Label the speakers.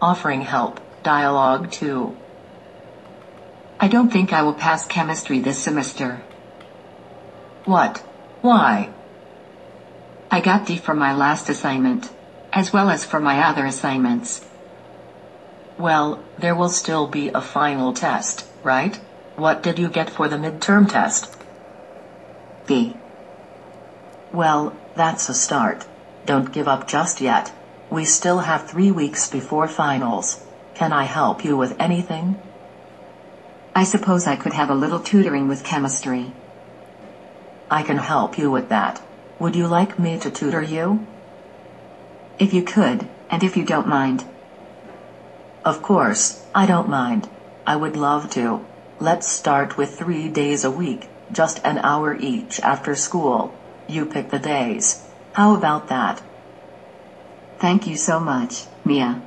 Speaker 1: offering help, dialogue 2.
Speaker 2: I don't think I will pass chemistry this semester.
Speaker 1: What? Why?
Speaker 2: I got D for my last assignment, as well as for my other assignments.
Speaker 1: Well, there will still be a final test, right? What did you get for the midterm test?
Speaker 2: B.
Speaker 1: Well, that's a start. Don't give up just yet. We still have three weeks before finals. Can I help you with anything?
Speaker 2: I suppose I could have a little tutoring with chemistry.
Speaker 1: I can help you with that. Would you like me to tutor you?
Speaker 2: If you could, and if you don't mind.
Speaker 1: Of course, I don't mind. I would love to. Let's start with three days a week, just an hour each after school. You pick the days. How about that?
Speaker 2: Thank you so much, Mia.